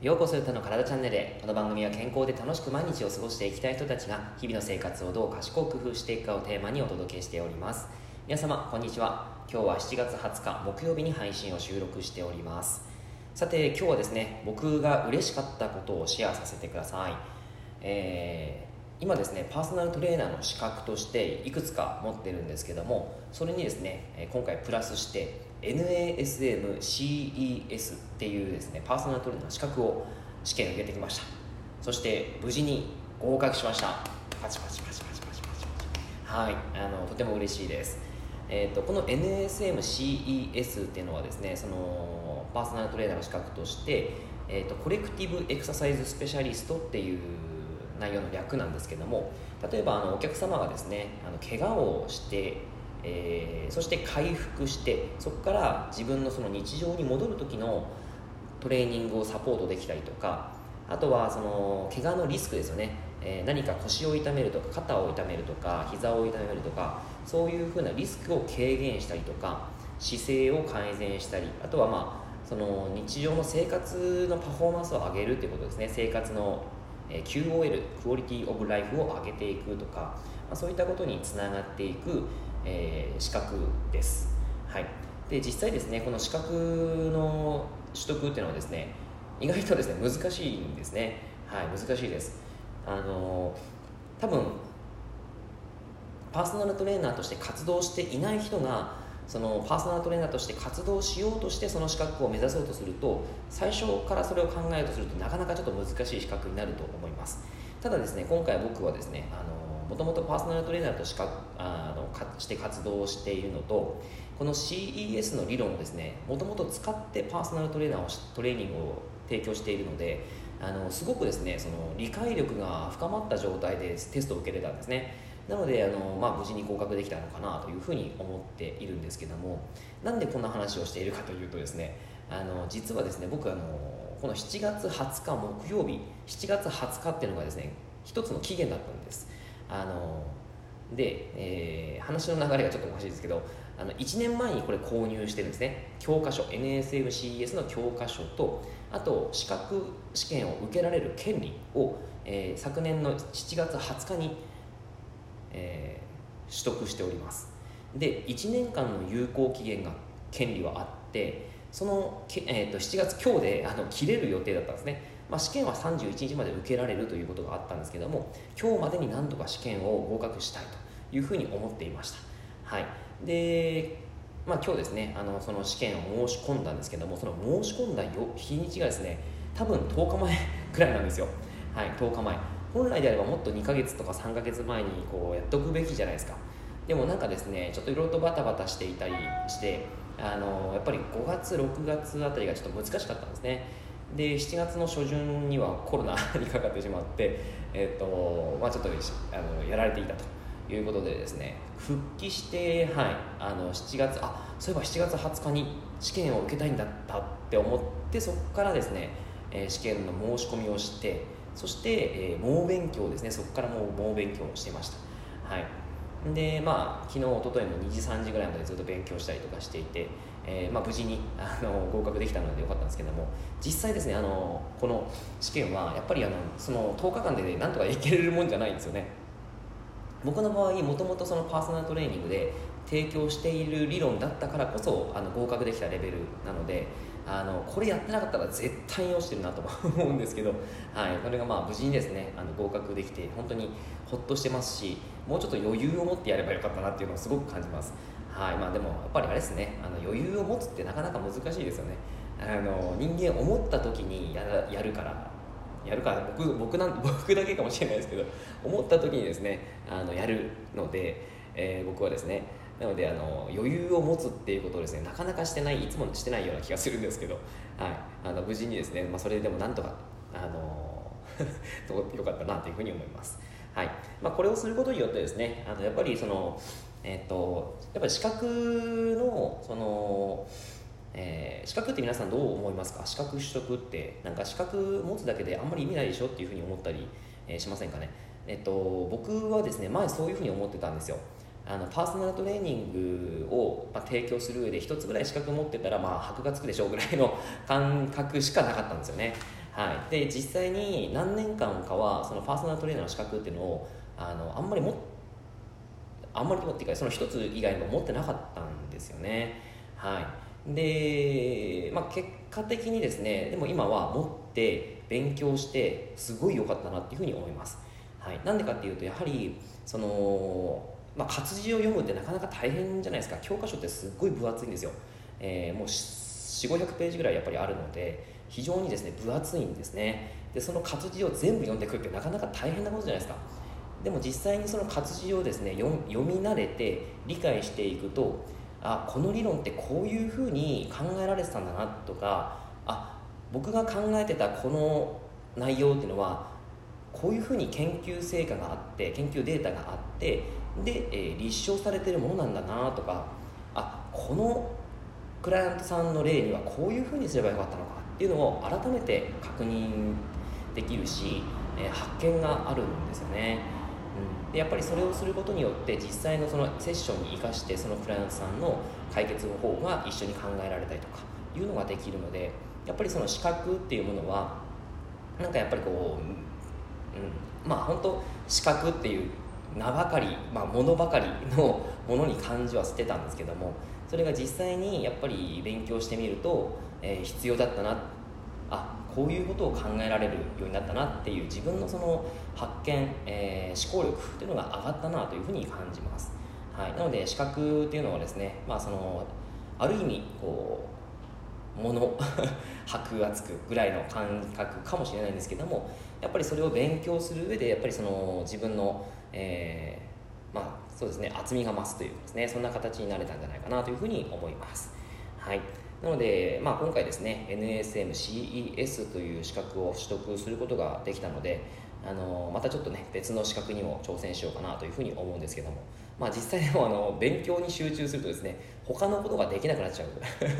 ようこそ歌の体チャンネルへ。この番組は健康で楽しく毎日を過ごしていきたい人たちが日々の生活をどう賢く工夫していくかをテーマにお届けしております。皆様こんにちは。今日は7月20日木曜日に配信を収録しております。さて今日はですね僕が嬉しかったことをシェアさせてください、えー今ですねパーソナルトレーナーの資格としていくつか持ってるんですけどもそれにですね今回プラスして NASMCES っていうですねパーソナルトレーナーの資格を試験を受けてきました。そして無事に合格しました。パチパチパチパチパチパチパチ。はいあのとても嬉しいです。えーと、この NSMCES っていうのはですねそのパーソナルトレーナーの資格として、えーと、とコレクティブエクササイズスペシャリストっていう内容の略なんですけども例えばあのお客様がですねあの怪我をしてえー、そして回復してそこから自分のその日常に戻る時のトレーニングをサポートできたりとかあとはその怪我のリスクですよね、えー、何か腰を痛めるとか肩を痛めるとか膝を痛めるとかそういうふうなリスクを軽減したりとか姿勢を改善したりあとはまあその日常の生活のパフォーマンスを上げるということですね。生活の QOL クオリティオブライフを上げていくとか、まあ、そういったことにつながっていく。えー、資格です、はい、で実際ですねこの資格の取得っていうのはですね意外とですね難しいんですね。はい難しいです。あの多分パーソナルトレーナーとして活動していない人がそのパーソナルトレーナーとして活動しようとしてその資格を目指そうとすると最初からそれを考えようとするとなかなかちょっと難しい資格になると思います。ただですね今回僕はですねあのもともとパーソナルトレーナーとしかあのかして活動しているのとこの CES の理論をですねもともと使ってパーソナルトレーナーをトレーニングを提供しているのであのすごくですねその理解力が深まった状態でテストを受けれたんですね。なのであの、まあ、無事に合格できたのかなというふうに思っているんですけどもなんでこんな話をしているかというとですねあの実はですね僕あのこの7月20日木曜日7月20日っていうのがですね一つの期限だったんです。あので、えー、話の流れがちょっとおかしいですけどあの1年前にこれ購入してるんですね。教科書 NSMCES の教科書とあと資格試験を受けられる権利を、えー、昨年の7月20日に、えー、取得しております。で1年間の有効期限が権利はあってその、えーと、と7月今日であの切れる予定だったんですね。まあ、試験は31日まで受けられるということがあったんですけども今日までになんとか試験を合格したいというふうに思っていました、はい、で、まあ、今日ですねあのその試験を申し込んだんですけどもその申し込んだ日にちがですね多分10日前くらいなんですよ。はい10日前。本来であればもっと2ヶ月とか3ヶ月前にこうやっておくべきじゃないですか。でもなんかですねちょっといろいろとバタバタしていたりしてあのやっぱり5月6月あたりがちょっと難しかったんですね。で7月の初旬にはコロナにかかってしまって、えーとまあ、ちょっとあのやられていたということでですね復帰して、はい、あの7月あそういえば7月20日に試験を受けたいんだったって思ってそこからですね、えー、試験の申し込みをしてそして、えー、猛勉強ですねそこからもう猛勉強をしてました、はい、でまあ昨日一昨日も2時3時ぐらいまでずっと勉強したりとかしていて、えー、まあ、無事にあの合格できたのでよかったんですけども実際ですねあのこの試験はやっぱりあのその10日間で、ね、なんとかいけるもんじゃないんですよね。僕の場合もともとそのパーソナルトレーニングで提供している理論だったからこそあの合格できたレベルなのであのこれやってなかったら絶対に落ちてるなと 思うんですけど、はい、それがまあ無事にですねあの合格できて本当にほっとしてますしもうちょっと余裕を持ってやればよかったなっていうのをすごく感じます、はいまあ、でもやっぱりあれですね。あの余裕を持つってなかなか難しいですよね。あの人間思った時にややるからやるから僕僕なん 僕だけかもしれないですけど思った時にですねあのやるので、えー、僕はですねなのであの余裕を持つっていうことをですねなかなかしてないいつもしてないような気がするんですけど、はい、あの無事にですね、まあ、それでもなんとかあの よかったなというふうに思います。はい。まあ、これをすることによってですねあのやっぱりその、えーと、やっぱり資格のその、えー、資格って皆さんどう思いますか？資格取得ってなんか資格持つだけであんまり意味ないでしょっていうふうに思ったり、えー、しませんかね、えーと僕はですね前そういうふうに思ってたんですよ。あのパーソナルトレーニングを、まあ、提供する上で1つぐらい資格持ってたら、まあ、箔がつくでしょうぐらいの感覚しかなかったんですよね。はい、で実際に何年間かはそのパーソナルトレーナーの資格っていうのをあのあんまりもあんまりっていうかその一つ以外も持ってなかったんですよね。はい。で、まあ、結果的にですねでも今は持って勉強してすごい良かったなっていうふうに思います、はい、なんでかっていうとやはりその、まあ、活字を読むってなかなか大変じゃないですか。教科書ってすっごい分厚いんですよ、えー、もう4500ページぐらいやっぱりあるので。非常にですね分厚いんですね。でその活字を全部読んでくってなかなか大変なことじゃないですか。でも実際にその活字をですね読み慣れて理解していくとあこの理論ってこういうふうに考えられてたんだなとかあ僕が考えてたこの内容っていうのはこういうふうに研究成果があって研究データがあってで、えー、立証されてるものなんだなとかあこのクライアントさんの例にはこういうふうにすればよかったのかっていうのを改めて確認できるし、えー、発見があるんですよね、うん、でやっぱりそれをすることによって実際のそのセッションに生かしてそのクライアントさんの解決方法が一緒に考えられたりとかいうのができるのでやっぱりその資格っていうものはなんかやっぱりこううん、まあ本当資格っていう名ばかり、まあ、ものばかりのものに感じはしてたんですけどもそれが実際にやっぱり勉強してみると、えー、必要だったな。あこういうことを考えられるようになったなっていう自分のその発見、えー、思考力っていうのが上がったなというふうに感じます、はい、なので資格っていうのはですね、まあ、そのある意味こう物 箔がつくぐらいの感覚かもしれないんですけどもやっぱりそれを勉強する上でやっぱりその自分の、えー、まあそうですね厚みが増すというですねそんな形になれたんじゃないかなというふうに思います。はい。なので、まあ、今回ですね NSMCES という資格を取得することができたのであのまたちょっとね別の資格にも挑戦しようかなというふうに思うんですけども、まあ、実際でもあの勉強に集中するとですね他のことができなくなっちゃう、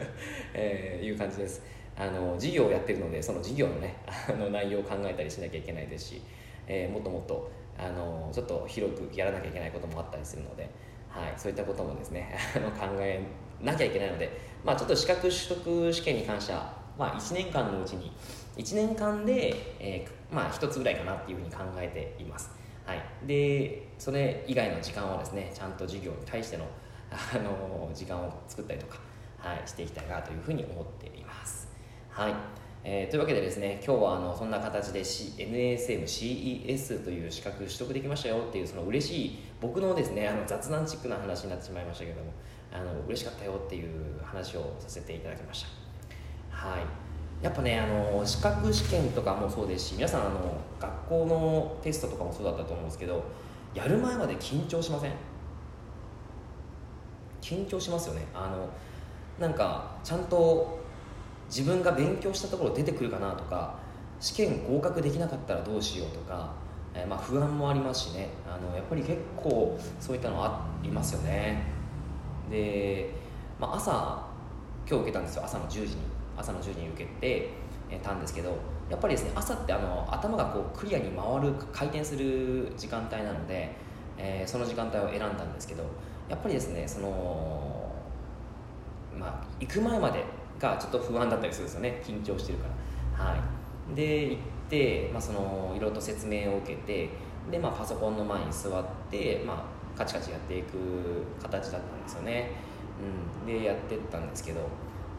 えー、いう感じです。あの事業をやってるのでその事業のねあの内容を考えたりしなきゃいけないですし、えー、もっともっとあのちょっと広くやらなきゃいけないこともあったりするので、はい、そういったこともですねあの考えなきゃいけないので、まあ、ちょっと資格取得試験に関しては、まあ、1年間のうちに1年間で、えー、まあ、1つぐらいかなっていうふうに考えています、はい、でそれ以外の時間はですねちゃんと授業に対してのあの時間を作ったりとか、はい、していきたいなというふうに思っています。はい、えー、というわけでですね今日はあのそんな形で、C、NSMCES という資格取得できましたよっていうその嬉しい僕のですねあの雑談チックな話になってしまいましたけどもあの嬉しかったよっていう話をさせていただきました。はい。やっぱねあの資格試験とかもそうですし皆さんあの学校のテストとかもそうだったと思うんですけどやる前まで緊張しません？緊張しますよね。あのなんかちゃんと自分が勉強したところ出てくるかなとか試験合格できなかったらどうしようとか、えー、まあ不安もありますしね。あのやっぱり結構そういったのはありますよね。で、まあ、朝今日受けたんですよ。朝の10時に。朝の10時に受けて、たんですけどやっぱりですね朝ってあの頭がこうクリアに回る回転する時間帯なので、えー、その時間帯を選んだんですけどやっぱりですねそのまあ行く前までがちょっと不安だったりするんですよね。緊張してるから。はい。で行って、まあ、そのいろいろと説明を受けてで、まあ、パソコンの前に座って、まあ、カチカチやっていく形だったんですよね、うん、でやってったんですけど、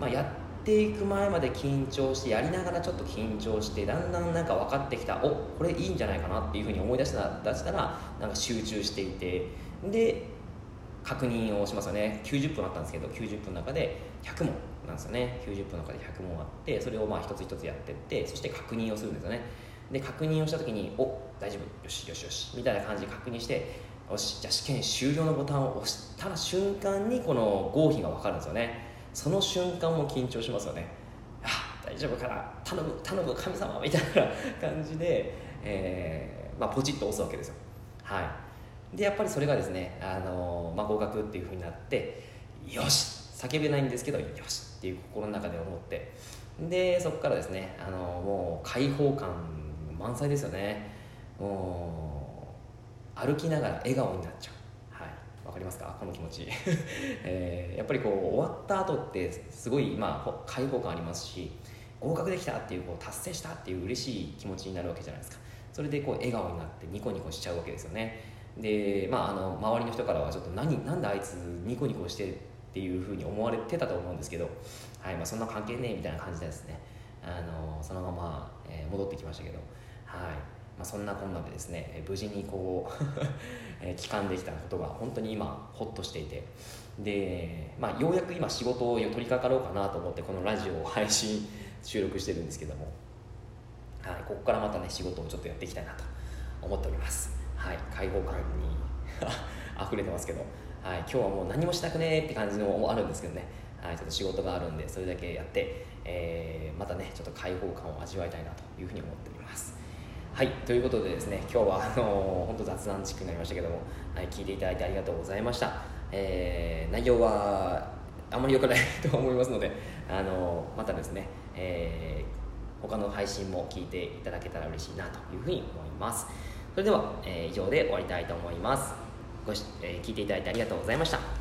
まあ、やっていく前まで緊張してやりながらちょっと緊張してだんだんなんか分かってきたおこれいいんじゃないかなっていうふうに思い出した出したらなんか集中していてで確認をしますよね。90分あったんですけど90分の中で100問なんですよね。90分の中で100問あってそれをまあ一つ一つやってってそして確認をするんですよね。で確認をした時に「お大丈夫。よしよしよし」みたいな感じで確認してよしじゃあ試験終了のボタンを押したら瞬間にこの合否が分かるんですよね。その瞬間も緊張しますよね。あ大丈夫かな。頼む頼む神様みたいな感じで、えーまあ、ポチッと押すわけですよ。はい。でやっぱりそれがですね、あのまあ、合格っていうふうになってよし叫べないんですけどよしっていう心の中で思って。でそこからですねあのもう開放感満載ですよね。もう歩きながら笑顔になっちゃう。はい。わかりますか？この気持ち、えー、やっぱりこう終わった後ってすごいまあ開放感ありますし合格できたっていうこう達成したっていう嬉しい気持ちになるわけじゃないですか。それでこう笑顔になってニコニコしちゃうわけですよね。でまああの周りの人からはちょっと何なんであいつニコニコしてっていうふうに思われてたと思うんですけど、はいまあ、そんな関係ねえみたいな感じでですね。あのそのまま、えー、戻ってきましたけど、はいまあ、そんなこんなでですね無事にこう 帰還できたことが本当に今ホッとしていてで、まあ、ようやく今仕事を取り掛かろうかなと思ってこのラジオを配信収録してるんですけども、はい、ここからまたね仕事をちょっとやっていきたいなと思っております、はい、開放感に 溢れてますけどはい、今日はもう何もしたくねえって感じのもあるんですけどね、はい、ちょっと仕事があるんでそれだけやって、えー、またねちょっと開放感を味わいたいなというふうに思っております。はいということでですね今日はあの本当雑談チックになりましたけども、はい、聞いていただいてありがとうございました、えー、内容はあまり良くないと思いますのであのまたですね、えー、他の配信も聞いていただけたら嬉しいなというふうに思います。それでは、えー、以上で終わりたいと思います。ごし、えー、聞いていただいてありがとうございました。